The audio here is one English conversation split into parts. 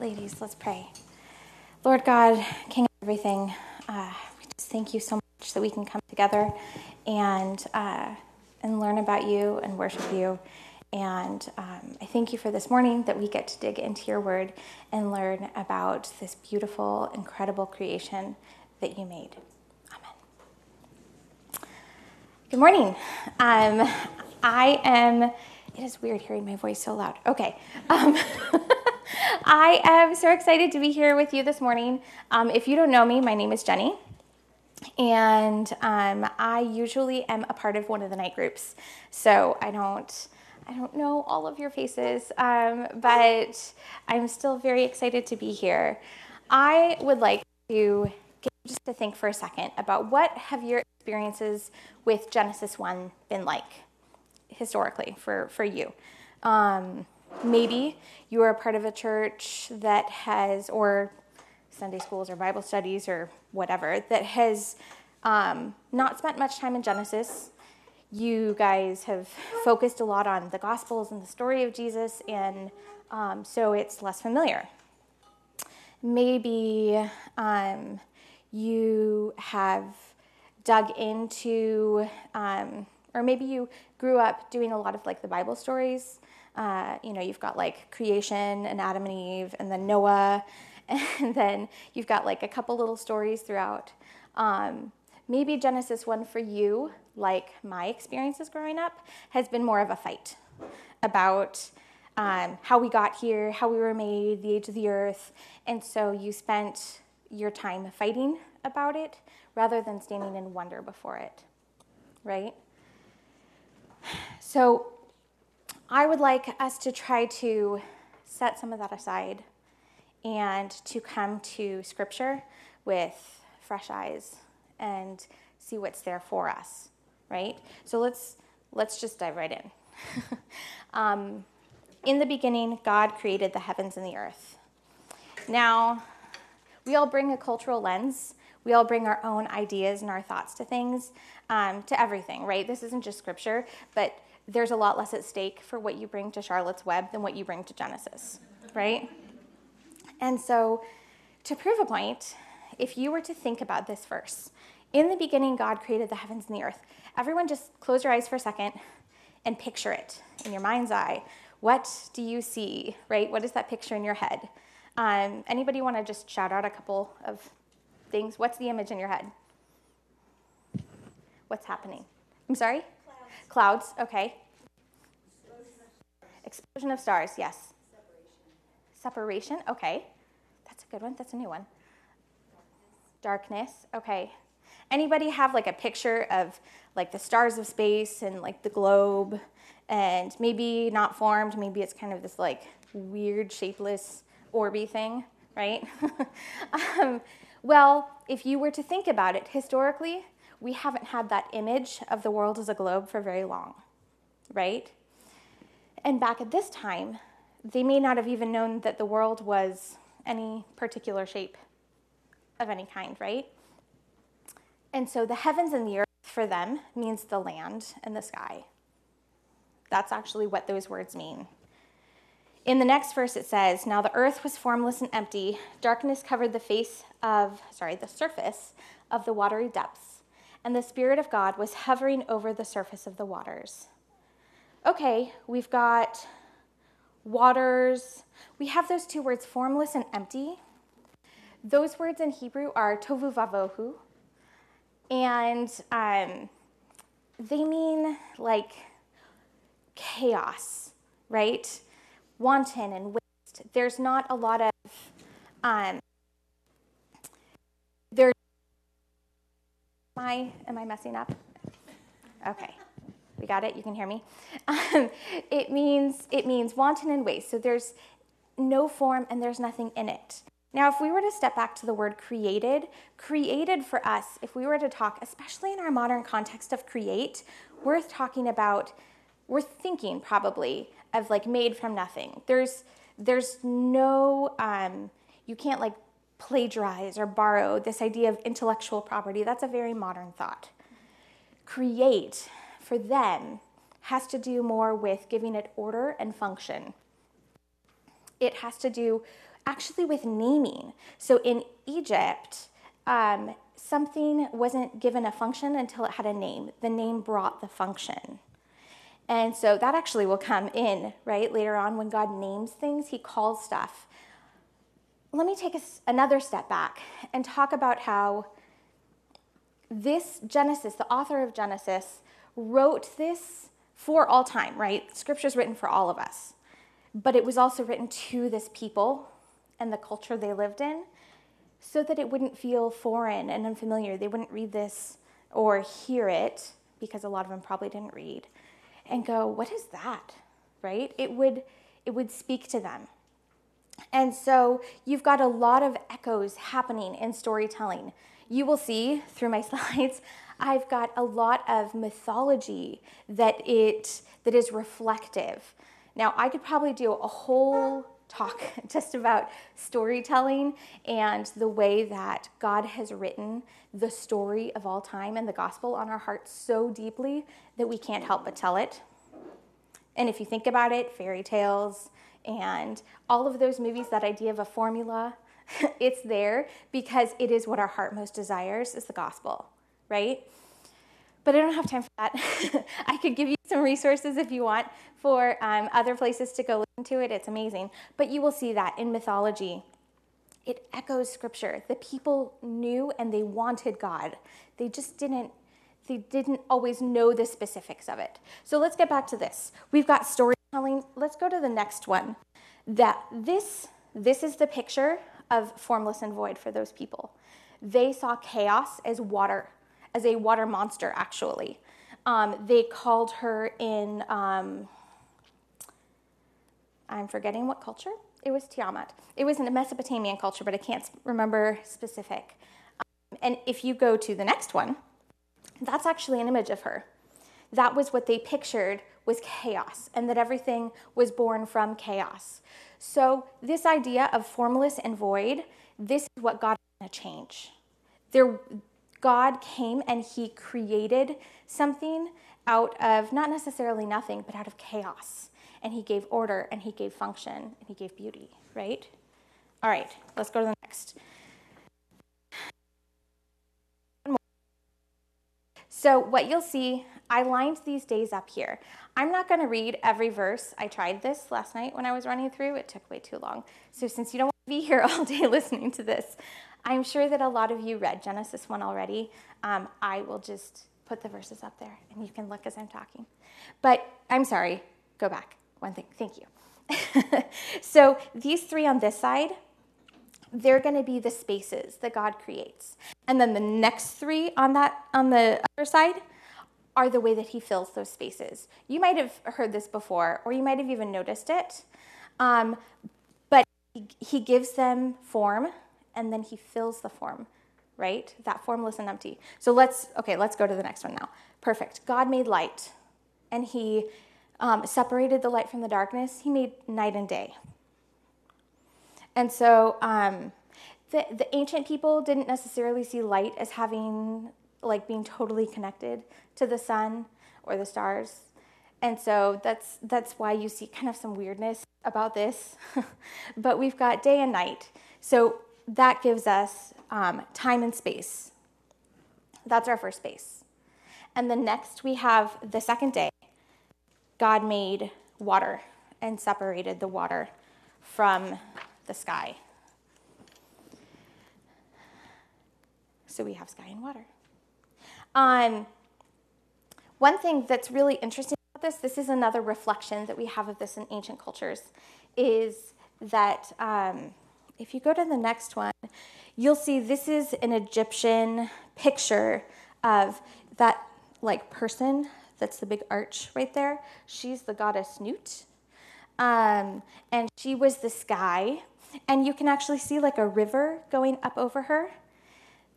ladies, let's pray. Lord God, King of everything, uh, we just thank you so much that we can come together and uh, and learn about you and worship you. And um, I thank you for this morning that we get to dig into your word and learn about this beautiful, incredible creation that you made. Amen. Good morning. Um, I am, it is weird hearing my voice so loud. Okay. Um, I am so excited to be here with you this morning. Um, if you don't know me, my name is Jenny. And um, I usually am a part of one of the night groups. So I don't I don't know all of your faces, um, but I'm still very excited to be here. I would like to just to think for a second about what have your experiences with Genesis 1 been like historically for, for you. Um, maybe you are a part of a church that has, or Sunday schools or Bible studies or whatever, that has um, not spent much time in Genesis you guys have focused a lot on the Gospels and the story of Jesus, and um, so it's less familiar. Maybe um, you have dug into, um, or maybe you grew up doing a lot of like the Bible stories. Uh, you know, you've got like creation and Adam and Eve, and then Noah, and then you've got like a couple little stories throughout. Um, maybe Genesis 1 for you like my experiences growing up, has been more of a fight about um, how we got here, how we were made, the age of the earth. And so you spent your time fighting about it rather than standing in wonder before it, right? So I would like us to try to set some of that aside and to come to Scripture with fresh eyes and see what's there for us right? So let's let's just dive right in. um, in the beginning, God created the heavens and the earth. Now, we all bring a cultural lens. We all bring our own ideas and our thoughts to things, um, to everything, right? This isn't just scripture, but there's a lot less at stake for what you bring to Charlotte's Web than what you bring to Genesis, right? And so, to prove a point, if you were to think about this verse, in the beginning, God created the heavens and the earth. Everyone, just close your eyes for a second and picture it in your mind's eye. What do you see, right? What is that picture in your head? Um, anybody want to just shout out a couple of things? What's the image in your head? What's happening? I'm sorry? Clouds. Okay. Explosion of stars, yes. Separation. Separation, okay. That's a good one. That's a new one. Darkness, okay. Anybody have like a picture of like the stars of space and like the globe and maybe not formed, maybe it's kind of this like weird shapeless orby thing, right? um, well, if you were to think about it historically, we haven't had that image of the world as a globe for very long, right? And back at this time, they may not have even known that the world was any particular shape of any kind, right? And so the heavens and the earth for them means the land and the sky. That's actually what those words mean. In the next verse, it says, Now the earth was formless and empty. Darkness covered the face of, sorry, the surface of the watery depths, and the Spirit of God was hovering over the surface of the waters. Okay, we've got waters. We have those two words, formless and empty. Those words in Hebrew are tovu vavohu, and um, they mean like chaos, right? Wanton and waste. There's not a lot of um, there. Am I am I messing up? Okay, we got it. You can hear me. Um, it means it means wanton and waste. So there's no form and there's nothing in it. Now, if we were to step back to the word created, created for us, if we were to talk, especially in our modern context of create, we're talking about, we're thinking probably of like made from nothing. There's, there's no, um, you can't like plagiarize or borrow this idea of intellectual property. That's a very modern thought. Create for them has to do more with giving it order and function. It has to do actually with naming. So in Egypt, um, something wasn't given a function until it had a name. The name brought the function. And so that actually will come in, right? Later on, when God names things, he calls stuff. Let me take a, another step back and talk about how this Genesis, the author of Genesis, wrote this for all time, right? Scripture is written for all of us. But it was also written to this people and the culture they lived in so that it wouldn't feel foreign and unfamiliar. They wouldn't read this or hear it, because a lot of them probably didn't read, and go, What is that? Right? It would, it would speak to them. And so you've got a lot of echoes happening in storytelling. You will see through my slides, I've got a lot of mythology that it that is reflective. Now, I could probably do a whole talk just about storytelling and the way that God has written the story of all time and the gospel on our hearts so deeply that we can't help but tell it. And if you think about it, fairy tales and all of those movies, that idea of a formula, it's there because it is what our heart most desires is the gospel, right? But I don't have time for that. I could give you some resources if you want for um, other places to go listen to it. It's amazing. But you will see that in mythology. It echoes scripture. The people knew and they wanted God. They just didn't they didn't always know the specifics of it. So let's get back to this. We've got storytelling. Let's go to the next one. That this this is the picture of formless and void for those people. They saw chaos as water, as a water monster, actually. Um, they called her in, um, I'm forgetting what culture. It was Tiamat. It was in a Mesopotamian culture, but I can't remember specific. Um, and if you go to the next one, that's actually an image of her. That was what they pictured was chaos, and that everything was born from chaos. So this idea of formless and void, this is what God is going to change. There, God came and He created something out of not necessarily nothing, but out of chaos. And He gave order and He gave function and He gave beauty, right? All right, let's go to the next. So, what you'll see, I lined these days up here. I'm not going to read every verse. I tried this last night when I was running through. It took way too long. So, since you don't want to be here all day listening to this, I'm sure that a lot of you read Genesis 1 already. Um, I will just put the verses up there and you can look as I'm talking. But I'm sorry, go back. One thing, thank you. so these three on this side, they're going to be the spaces that God creates. And then the next three on that on the other side are the way that he fills those spaces. You might have heard this before or you might have even noticed it. Um, but he, gives them form and then he fills the form, right? That formless and empty. So let's, okay, let's go to the next one now. Perfect. God made light, and he um, separated the light from the darkness. He made night and day. And so um, the, the ancient people didn't necessarily see light as having, like, being totally connected to the sun or the stars. And so that's that's why you see kind of some weirdness about this. but we've got day and night. So that gives us um, time and space. That's our first space. And then next we have the second day. God made water and separated the water from the sky. So we have sky and water. Um, one thing that's really interesting about this, this is another reflection that we have of this in ancient cultures, is that um, if you go to the next one, you'll see this is an Egyptian picture of that like person that's the big arch right there. She's the goddess Nut. Um, and she was the sky. And you can actually see like a river going up over her.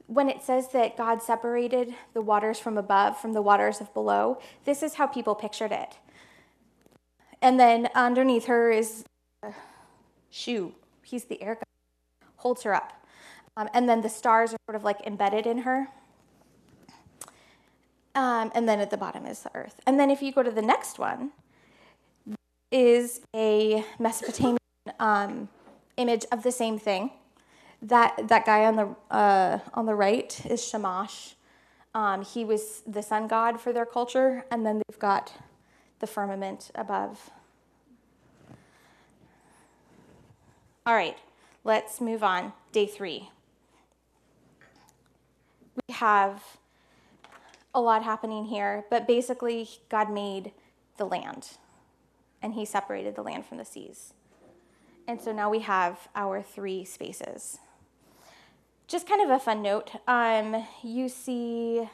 When it says that God separated the waters from above from the waters of below, this is how people pictured it. And then underneath her is Shu. He's the air god holds her up. Um, and then the stars are sort of like embedded in her. Um, and then at the bottom is the earth. And then if you go to the next one, is a Mesopotamian um, image of the same thing. That, that guy on the, uh, on the right is Shamash. Um, he was the sun god for their culture, and then they've got the firmament above. All right, let's move on. Day three. We have a lot happening here, but basically, God made the land and He separated the land from the seas. And so now we have our three spaces. Just kind of a fun note um, you see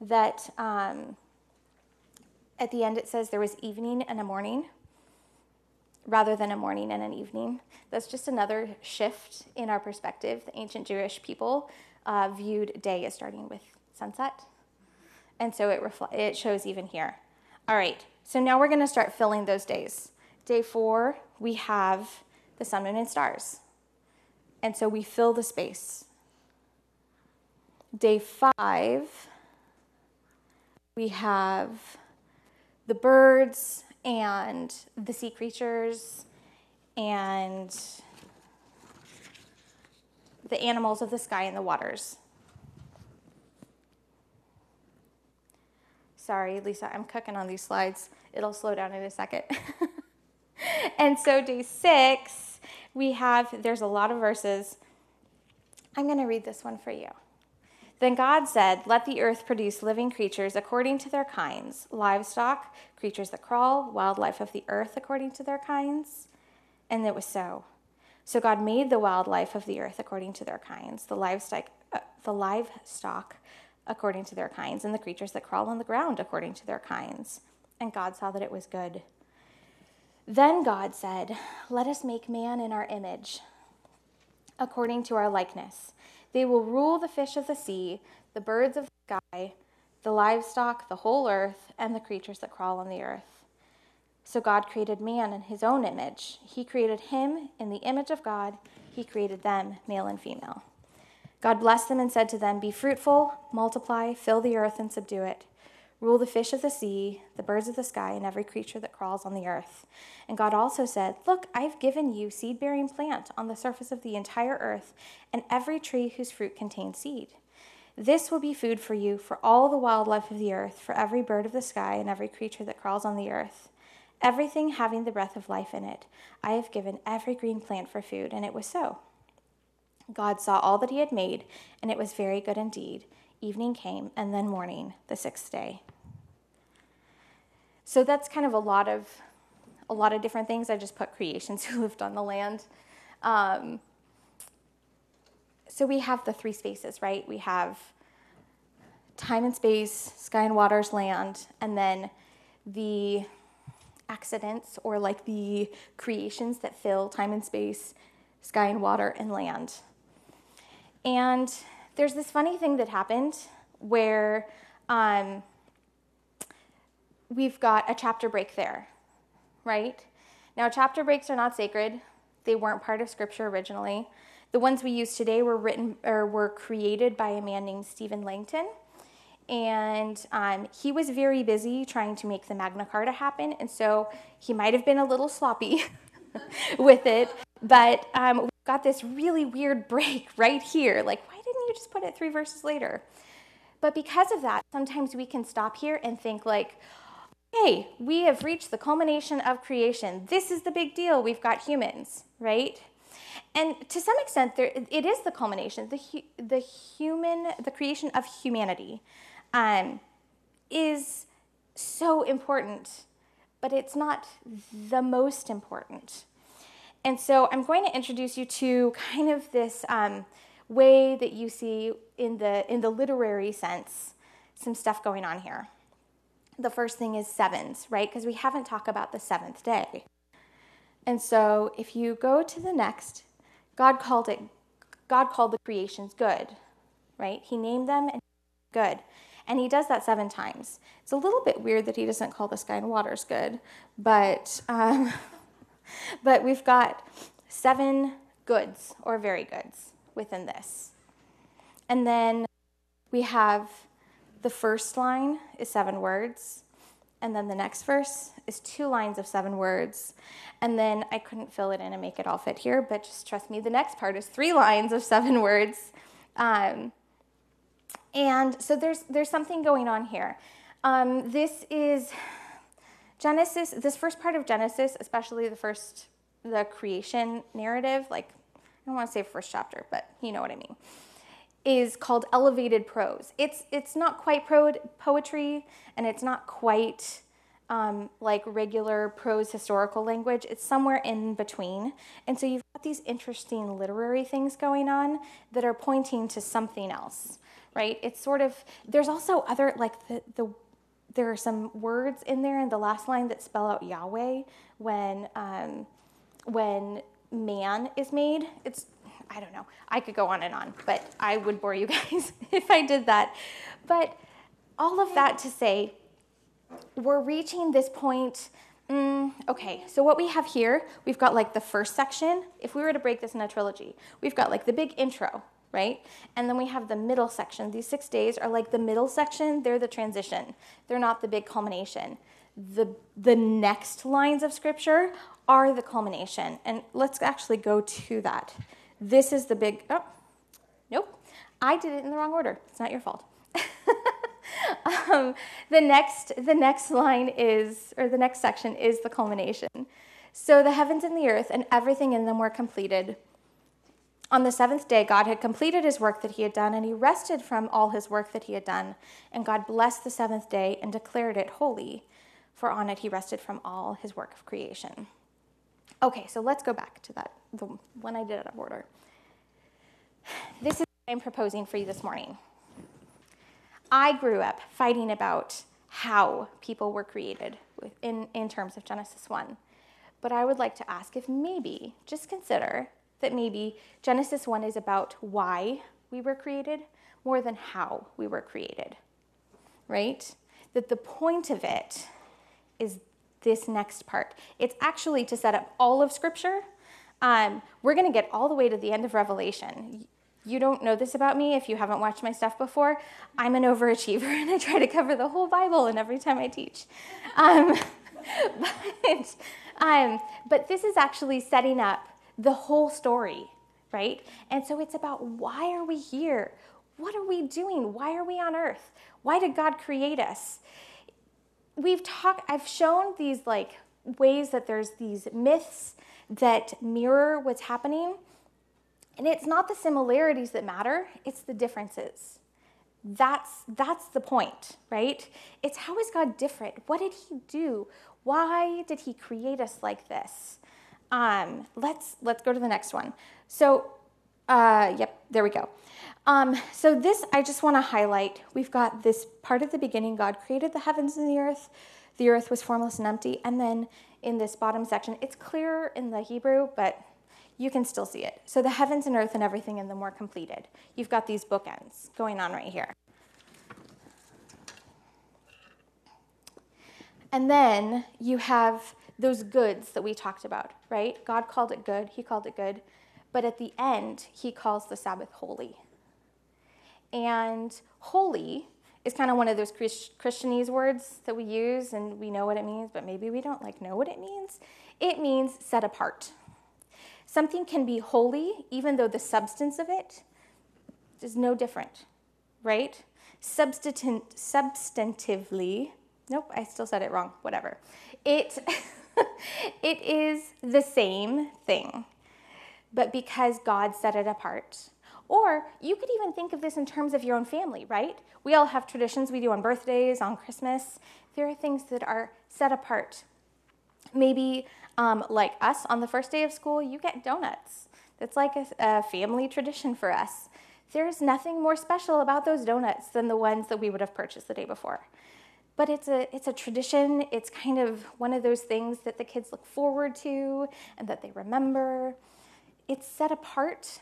that um, at the end it says there was evening and a morning rather than a morning and an evening. That's just another shift in our perspective. The ancient Jewish people uh, viewed day as starting with sunset. And so it, refl- it shows even here. All right, so now we're going to start filling those days. Day four, we have the sun, moon, and stars. And so we fill the space. Day five, we have the birds and the sea creatures and the animals of the sky and the waters. Sorry, Lisa, I'm cooking on these slides. It'll slow down in a second. and so, day six, we have, there's a lot of verses. I'm going to read this one for you. Then God said, Let the earth produce living creatures according to their kinds, livestock, creatures that crawl, wildlife of the earth according to their kinds. And it was so. So God made the wildlife of the earth according to their kinds, the livestock, uh, the livestock according to their kinds, and the creatures that crawl on the ground according to their kinds. And God saw that it was good. Then God said, Let us make man in our image, according to our likeness they will rule the fish of the sea, the birds of the sky, the livestock, the whole earth, and the creatures that crawl on the earth. So God created man in his own image. He created him in the image of God. He created them, male and female. God blessed them and said to them, Be fruitful, multiply, fill the earth, and subdue it. Rule the fish of the sea, the birds of the sky, and every creature that crawls on the earth. And God also said, Look, I've given you seed bearing plant on the surface of the entire earth, and every tree whose fruit contains seed. This will be food for you, for all the wildlife of the earth, for every bird of the sky, and every creature that crawls on the earth. Everything having the breath of life in it. I have given every green plant for food, and it was so. God saw all that he had made, and it was very good indeed. Evening came, and then morning, the sixth day. So that's kind of a lot of a lot of different things. I just put creations who lived on the land. Um, so we have the three spaces, right? We have time and space, sky and waters, land, and then the accidents or like the creations that fill time and space, sky and water, and land. And there's this funny thing that happened where um, we've got a chapter break there, right? Now, chapter breaks are not sacred. They weren't part of scripture originally. The ones we use today were written or were created by a man named Stephen Langton. And um, he was very busy trying to make the Magna Carta happen. And so he might have been a little sloppy with it. But um, we've got this really weird break right here. Like, you just put it three verses later? But because of that, sometimes we can stop here and think, like, hey, we have reached the culmination of creation. This is the big deal. We've got humans, right? And to some extent, there, it is the culmination. The, the human, the creation of humanity um, is so important, but it's not the most important. And so I'm going to introduce you to kind of this um, way that you see in the, in the literary sense some stuff going on here the first thing is sevens, right? Because we haven't talked about the seventh day. And so if you go to the next, God called it God called the creations good, right? He named them and good. And he does that seven times. It's a little bit weird that he doesn't call the sky and waters good, but um, but we've got seven goods or very goods within this. And then we have the first line is seven words, and then the next verse is two lines of seven words. And then I couldn't fill it in and make it all fit here, but just trust me, the next part is three lines of seven words. Um, and so there's, there's something going on here. Um, this is Genesis, this first part of Genesis, especially the first, the creation narrative, like, don't want to say first chapter, but you know what I mean is called elevated prose. It's it's not quite pro- poetry, and it's not quite um, like regular prose historical language. It's somewhere in between, and so you've got these interesting literary things going on that are pointing to something else, right? It's sort of there's also other like the the there are some words in there in the last line that spell out Yahweh when um, when man is made. It's I don't know. I could go on and on, but I would bore you guys if I did that. But all of that to say, we're reaching this point. Mm, okay, so what we have here, we've got like the first section. If we were to break this in a trilogy, we've got like the big intro, right? And then we have the middle section. These six days are like the middle section, they're the transition, they're not the big culmination. The, the next lines of scripture are the culmination. And let's actually go to that. This is the big, oh, nope. I did it in the wrong order. It's not your fault. um, the next, the next line is, or the next section is the culmination. So the heavens and the earth and everything in them were completed. On the seventh day, God had completed his work that he had done, and he rested from all his work that he had done. And God blessed the seventh day and declared it holy, for on it he rested from all his work of creation. Okay, so let's go back to that, the one I did out of order. This is what I'm proposing for you this morning. I grew up fighting about how people were created in, in terms of Genesis 1. But I would like to ask if maybe, just consider that maybe Genesis 1 is about why we were created more than how we were created, right? That the point of it is this next part. It's actually to set up all of Scripture. Um, we're going to get all the way to the end of Revelation. You don't know this about me if you haven't watched my stuff before. I'm an overachiever and I try to cover the whole Bible and every time I teach. Um, but, um, but this is actually setting up the whole story, right? And so it's about why are we here? What are we doing? Why are we on earth? Why did God create us? We've talked i've shown these like ways that there's these myths that mirror what's happening and it's not the similarities that matter it's the differences. That's that's the point right? It's how is god different? What did he do? Why did he create us like this? Um, let's let's go to the next one. So uh, yep there we go um, so, this I just want to highlight. We've got this part of the beginning God created the heavens and the earth. The earth was formless and empty. And then in this bottom section, it's clearer in the Hebrew, but you can still see it. So, the heavens and earth and everything in them were completed. You've got these bookends going on right here. And then you have those goods that we talked about, right? God called it good, He called it good. But at the end, He calls the Sabbath holy. And holy is kind of one of those Christianese words that we use and we know what it means, but maybe we don't like know what it means. It means set apart. Something can be holy even though the substance of it is no different, right? Substant- substantively, nope, I still said it wrong, whatever. It, it is the same thing, but because God set it apart, or you could even think of this in terms of your own family, right? We all have traditions we do on birthdays, on Christmas. There are things that are set apart. Maybe, um, like us, on the first day of school, you get donuts. That's like a, a family tradition for us. There's nothing more special about those donuts than the ones that we would have purchased the day before but it's a it's a tradition it's kind of one of those things that the kids look forward to and that they remember it's set apart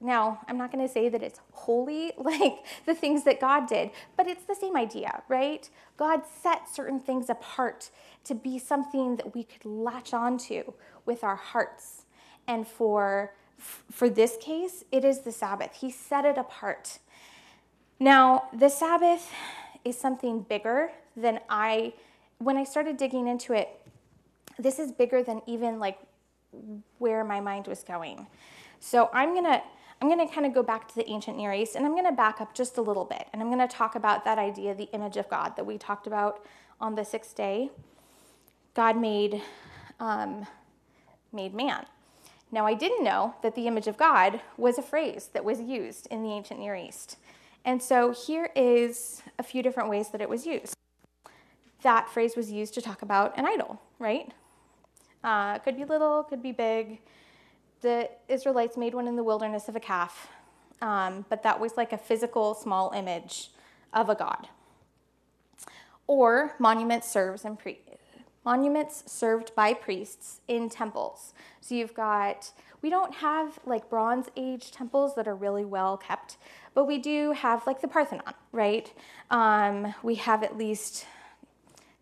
now, I'm not going to say that it's holy like the things that God did, but it's the same idea, right? God set certain things apart to be something that we could latch onto with our hearts. And for for this case, it is the Sabbath. He set it apart. Now, the Sabbath is something bigger than I when I started digging into it, this is bigger than even like where my mind was going. So I'm gonna I'm gonna kind of go back to the ancient Near East and I'm gonna back up just a little bit and I'm gonna talk about that idea, the image of God that we talked about on the sixth day. God made um, made man. Now I didn't know that the image of God was a phrase that was used in the ancient Near East. And so here is a few different ways that it was used. That phrase was used to talk about an idol, right? Uh, could be little, could be big. The Israelites made one in the wilderness of a calf, um, but that was like a physical small image of a god. Or monuments serves and pre- monuments served by priests in temples. So you've got we don't have like Bronze Age temples that are really well kept, but we do have like the Parthenon, right? Um, we have at least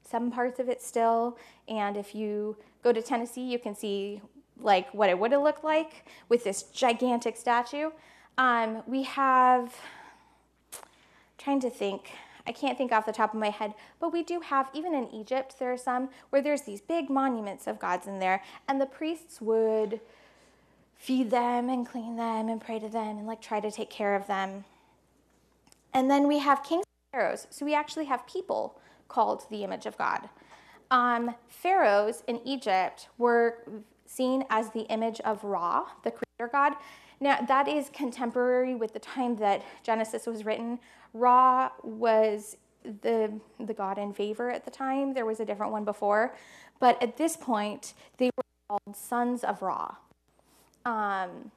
some parts of it still, and if you go to Tennessee, you can see like what it would have looked like with this gigantic statue. Um, we have, trying to think, I can't think off the top of my head, but we do have, even in Egypt, there are some where there's these big monuments of gods in there, and the priests would feed them and clean them and pray to them and like try to take care of them. And then we have kings and pharaohs. So we actually have people called the image of God. Um, pharaohs in Egypt were seen as the image of Ra, the creator god. Now, that is contemporary with the time that Genesis was written. Ra was the, the god in favor at the time. There was a different one before. But at this point, they were called sons of Ra. Um,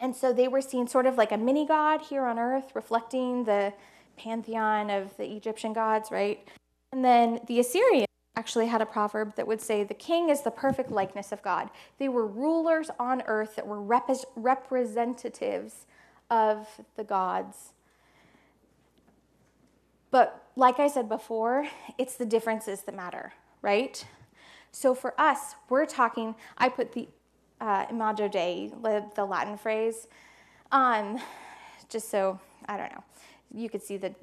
and so they were seen sort of like a mini god here on earth, reflecting the pantheon of the Egyptian gods, right? And then the Assyrians actually had a proverb that would say, The king is the perfect likeness of God. They were rulers on earth that were rep- representatives of the gods. But like I said before, it's the differences that matter, right? So for us, we're talking, I put the uh, imago Dei, the Latin phrase, um, just so, I don't know, you could see the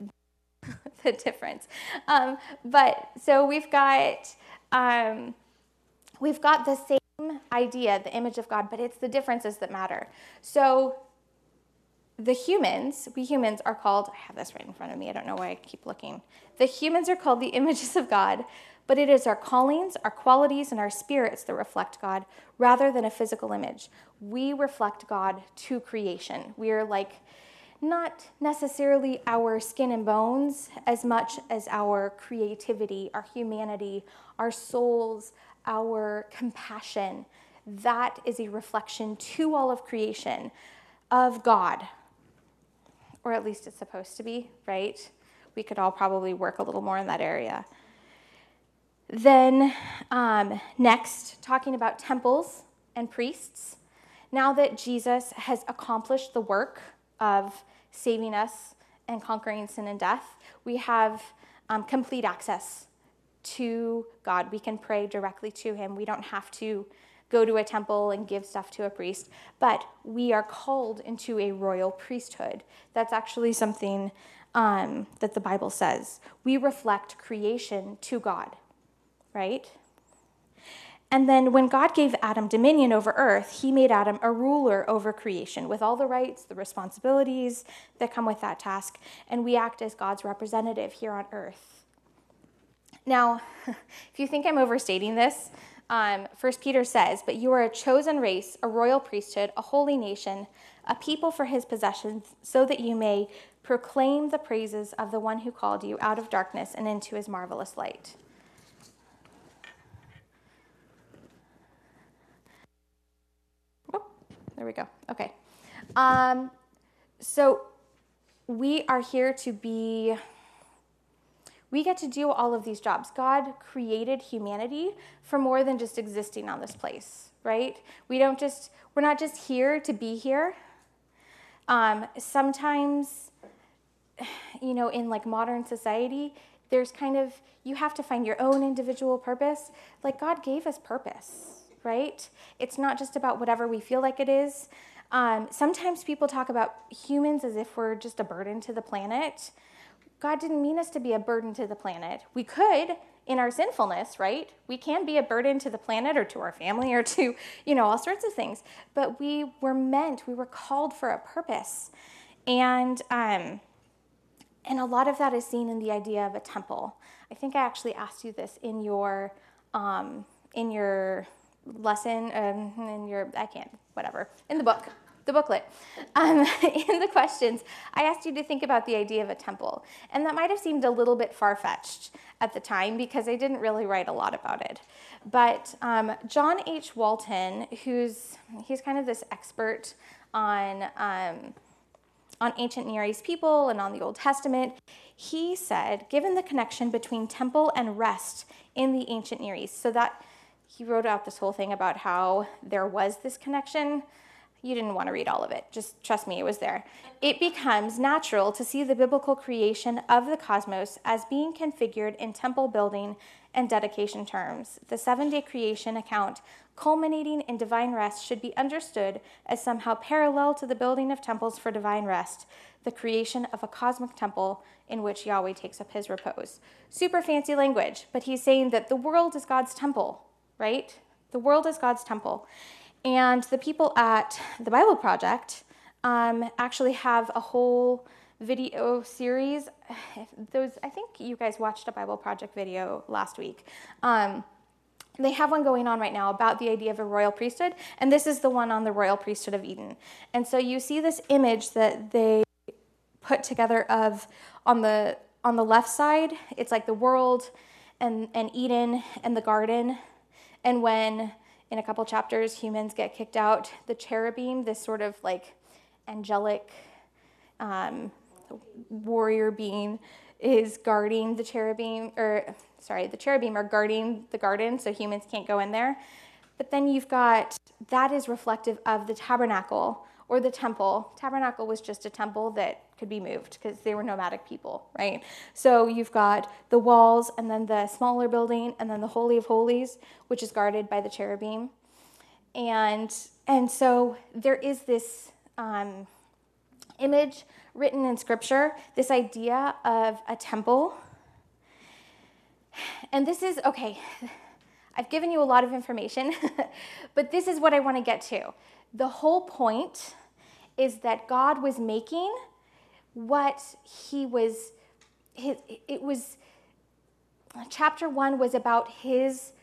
the difference. Um, but so we've got um, we've got the same idea, the image of God, but it's the differences that matter. So the humans, we humans are called, I have this right in front of me, I don't know why I keep looking. The humans are called the images of God, but it is our callings, our qualities, and our spirits that reflect God rather than a physical image. We reflect God to creation. We are like not necessarily our skin and bones as much as our creativity, our humanity, our souls, our compassion. That is a reflection to all of creation of God, or at least it's supposed to be, right? We could all probably work a little more in that area. Then, um, next, talking about temples and priests. Now that Jesus has accomplished the work of saving us and conquering sin and death, we have um, complete access to God. We can pray directly to Him. We don't have to go to a temple and give stuff to a priest, but we are called into a royal priesthood. That's actually something um, that the Bible says. We reflect creation to God, right? And then when God gave Adam dominion over earth, he made Adam a ruler over creation with all the rights, the responsibilities that come with that task. And we act as God's representative here on earth. Now, if you think I'm overstating this, um, 1 Peter says, But you are a chosen race, a royal priesthood, a holy nation, a people for his possessions, so that you may proclaim the praises of the one who called you out of darkness and into his marvelous light. There we go. Okay. Um, so we are here to be, we get to do all of these jobs. God created humanity for more than just existing on this place, right? We don't just, we're not just here to be here. Um, sometimes, you know, in like modern society, there's kind of, you have to find your own individual purpose. Like God gave us purpose right? It's not just about whatever we feel like it is. Um, sometimes people talk about humans as if we're just a burden to the planet. God didn't mean us to be a burden to the planet. We could in our sinfulness, right? We can be a burden to the planet or to our family or to, you know, all sorts of things. But we were meant, we were called for a purpose. And um, and a lot of that is seen in the idea of a temple. I think I actually asked you this in your um, in your lesson, um, in your I can't whatever in the book, the booklet. Um, in the questions, I asked you to think about the idea of a temple, and that might have seemed a little bit far fetched at the time because I didn't really write a lot about it. But um, John H. Walton, who's he's kind of this expert on um, on ancient Near East people and on the Old Testament, he said, given the connection between temple and rest in the ancient Near East, so that he wrote out this whole thing about how there was this connection. You didn't want to read all of it. Just trust me, it was there. It becomes natural to see the biblical creation of the cosmos as being configured in temple building and dedication terms. The seven day creation account culminating in divine rest should be understood as somehow parallel to the building of temples for divine rest, the creation of a cosmic temple in which Yahweh takes up his repose. Super fancy language, but he's saying that the world is God's temple, right? The world is God's temple. And the people at the Bible Project um, actually have a whole video series. Those I think you guys watched a Bible Project video last week. Um, they have one going on right now about the idea of a royal priesthood, and this is the one on the royal priesthood of Eden. And so you see this image that they put together of on the on the left side, it's like the world and, and Eden and the garden. And when in a couple chapters humans get kicked out, the cherubim, this sort of like angelic um, warrior being, is guarding the cherubim, or sorry, the cherubim are guarding the garden so humans can't go in there. But then you've got that is reflective of the tabernacle or the temple. Tabernacle was just a temple that could be moved because they were nomadic people, right? So you've got the walls and then the smaller building and then the Holy of Holies, which is guarded by the cherubim. And, and so there is this um, image written in scripture, this idea of a temple. And this is, okay, I've given you a lot of information, but this is what I want to get to. The whole point is that God was making what he was, his, it was, chapter one was about his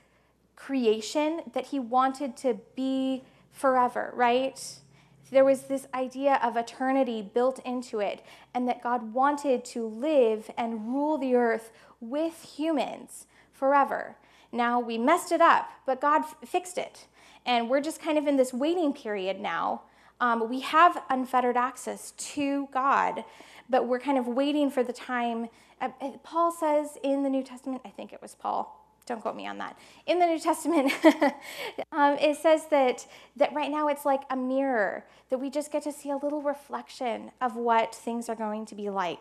creation that he wanted to be forever, right? There was this idea of eternity built into it, and that God wanted to live and rule the earth with humans forever. Now we messed it up, but God f- fixed it. And we're just kind of in this waiting period now. Um, we have unfettered access to God, but we're kind of waiting for the time. Uh, uh Paul says in the New Testament, I think it was Paul, don't quote me on that. In the New Testament, um, it says that, that right now it's like a mirror, that we just get to see a little reflection of what things are going to be like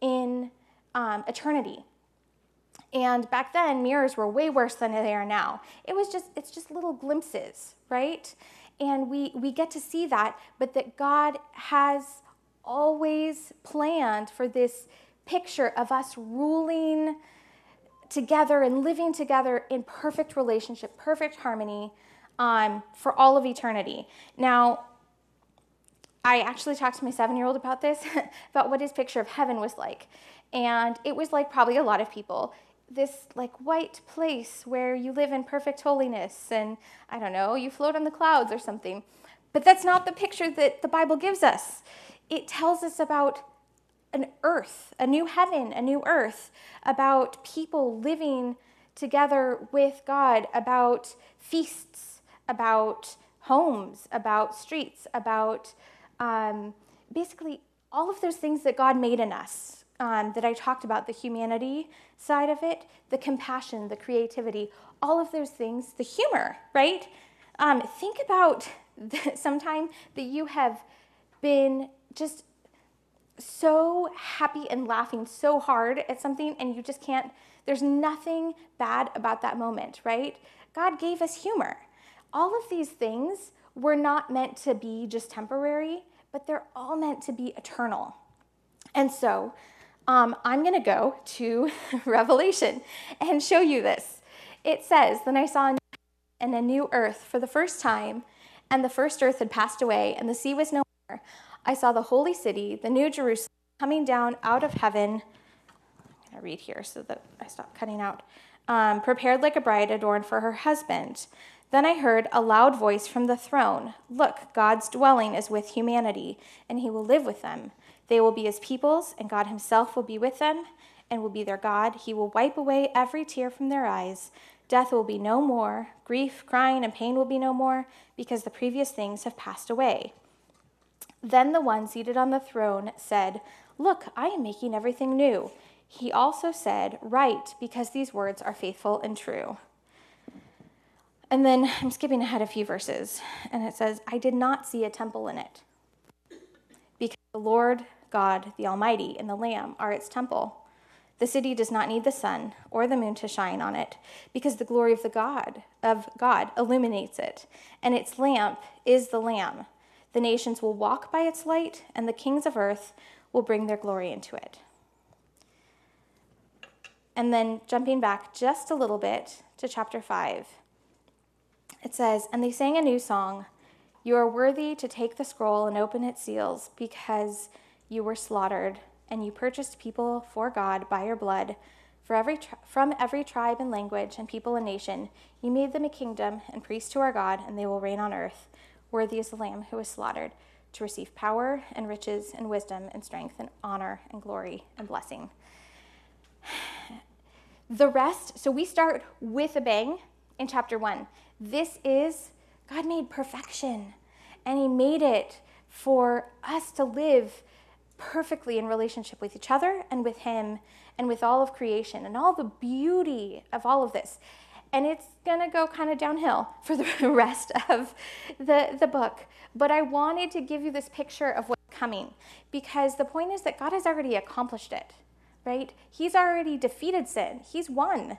in um, eternity. And back then, mirrors were way worse than they are now. It was just, it's just little glimpses, right? And we, we get to see that, but that God has always planned for this picture of us ruling together and living together in perfect relationship, perfect harmony um, for all of eternity. Now, I actually talked to my seven year old about this, about what his picture of heaven was like. And it was like probably a lot of people this like white place where you live in perfect holiness and I don't know, you float on the clouds or something. But that's not the picture that the Bible gives us. It tells us about an earth, a new heaven, a new earth, about people living together with God, about feasts, about homes, about streets, about um, basically all of those things that God made in us um, that I talked about the humanity side of it, the compassion, the creativity, all of those things, the humor, right? Um, think about the, sometime that you have been just so happy and laughing so hard at something and you just can't, there's nothing bad about that moment, right? God gave us humor. All of these things were not meant to be just temporary, but they're all meant to be eternal. And so um, I'm going to go to Revelation and show you this. It says, Then I saw and a new earth for the first time, and the first earth had passed away, and the sea was no more. I saw the holy city, the new Jerusalem, coming down out of heaven. I'm going to read here so that I stop cutting out. Um, prepared like a bride adorned for her husband. Then I heard a loud voice from the throne Look, God's dwelling is with humanity, and he will live with them. They will be his peoples, and God himself will be with them and will be their God. He will wipe away every tear from their eyes. Death will be no more. Grief, crying, and pain will be no more, because the previous things have passed away. Then the one seated on the throne said, Look, I am making everything new. He also said, Write, because these words are faithful and true. And then I'm skipping ahead a few verses, and it says, I did not see a temple in it, because the Lord God, the Almighty, and the Lamb are its temple. The city does not need the sun or the moon to shine on it, because the glory of the God of God illuminates it, and its lamp is the Lamb. The nations will walk by its light, and the kings of earth will bring their glory into it. And then jumping back just a little bit to chapter 5, it says, And they sang a new song You are worthy to take the scroll and open its seals, because you were slaughtered and you purchased people for God by your blood. For every tri- from every tribe and language and people and nation, you made them a kingdom and priests to our God, and they will reign on earth. Worthy is the Lamb who was slaughtered to receive power and riches and wisdom and strength and honor and glory and blessing. The rest, so we start with a bang in chapter one. This is God made perfection, and He made it for us to live perfectly in relationship with each other and with Him and with all of creation and all the beauty of all of this. And it's going to go kind of downhill for the rest of the, the book. But I wanted to give you this picture of what's coming because the point is that God has already accomplished it, right? He's already defeated sin, He's won.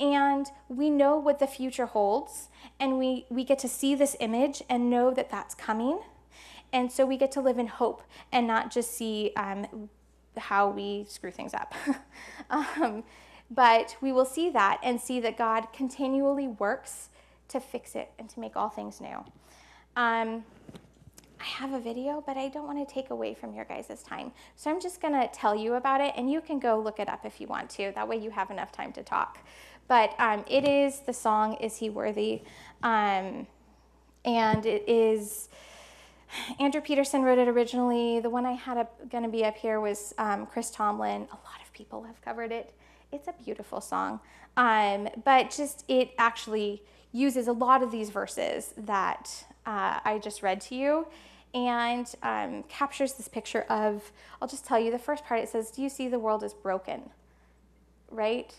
And we know what the future holds, and we, we get to see this image and know that that's coming and so we get to live in hope and not just see um, how we screw things up. um, but we will see that and see that God continually works to fix it and to make all things new. Um, I have a video, but I don't want to take away from your guys' time. So I'm just going to tell you about it, and you can go look it up if you want to. That way you have enough time to talk. But um, it is the song, Is He Worthy? Um, and it is Andrew Peterson wrote it originally. The one I had going to be up here was um, Chris Tomlin. A lot of people have covered it. It's a beautiful song, um, but just it actually uses a lot of these verses that uh, I just read to you and um, captures this picture of, I'll just tell you the first part it says, Do you see the world is broken? Right?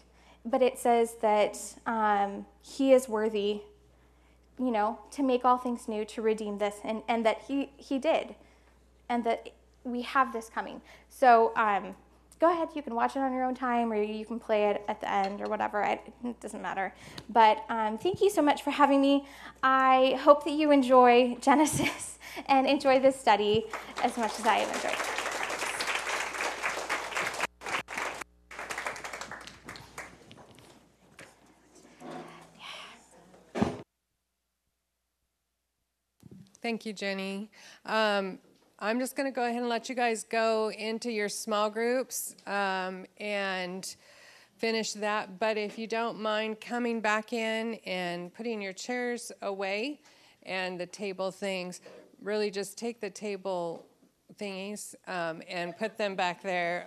But it says that um, he is worthy you know, to make all things new, to redeem this, and, and that he, he did, and that we have this coming. So um, go ahead, you can watch it on your own time, or you can play it at the end, or whatever. it doesn't matter. But um, thank you so much for having me. I hope that you enjoy Genesis and enjoy this study as much as I have enjoyed. Thank you, Jenny. Um, I'm just going to go ahead and let you guys go into your small groups um, and finish that. But if you don't mind coming back in and putting your chairs away and the table things, really just take the table thingies um, and put them back there.